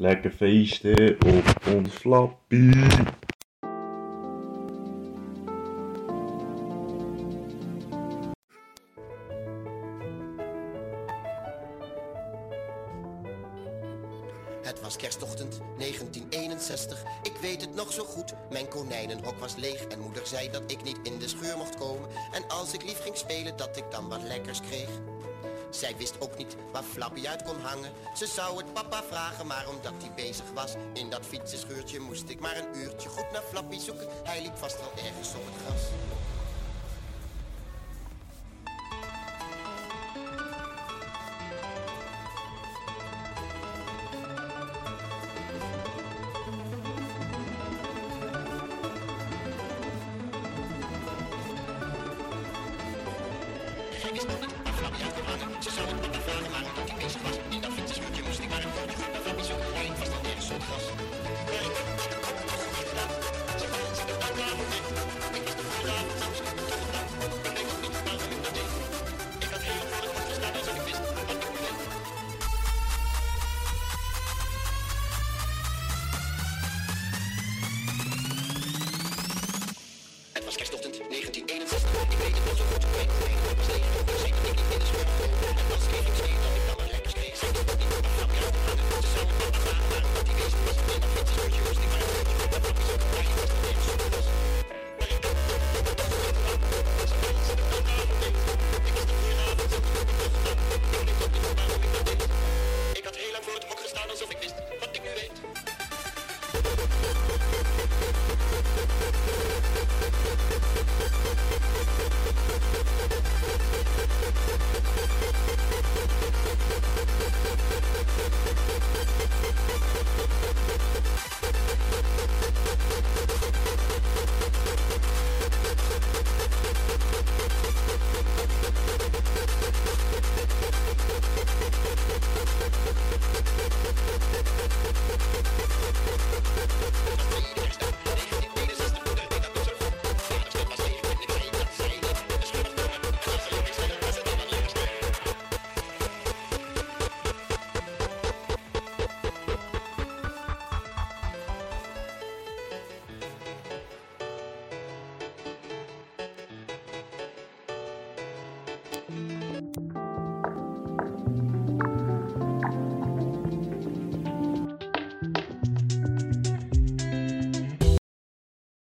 Lekker feesten op ons flappie. Het was kerstochtend 1961, ik weet het nog zo goed. Mijn konijnenhok was leeg en moeder zei dat ik niet in de scheur mocht komen. En als ik lief ging spelen, dat ik dan wat lekkers kreeg. Zij wist ook niet waar Flappy uit kon hangen. Ze zou het papa vragen, maar omdat hij bezig was in dat fietsenscheurtje, moest ik maar een uurtje goed naar Flappy zoeken. Hij liep vast wel ergens op het gras. Ook niet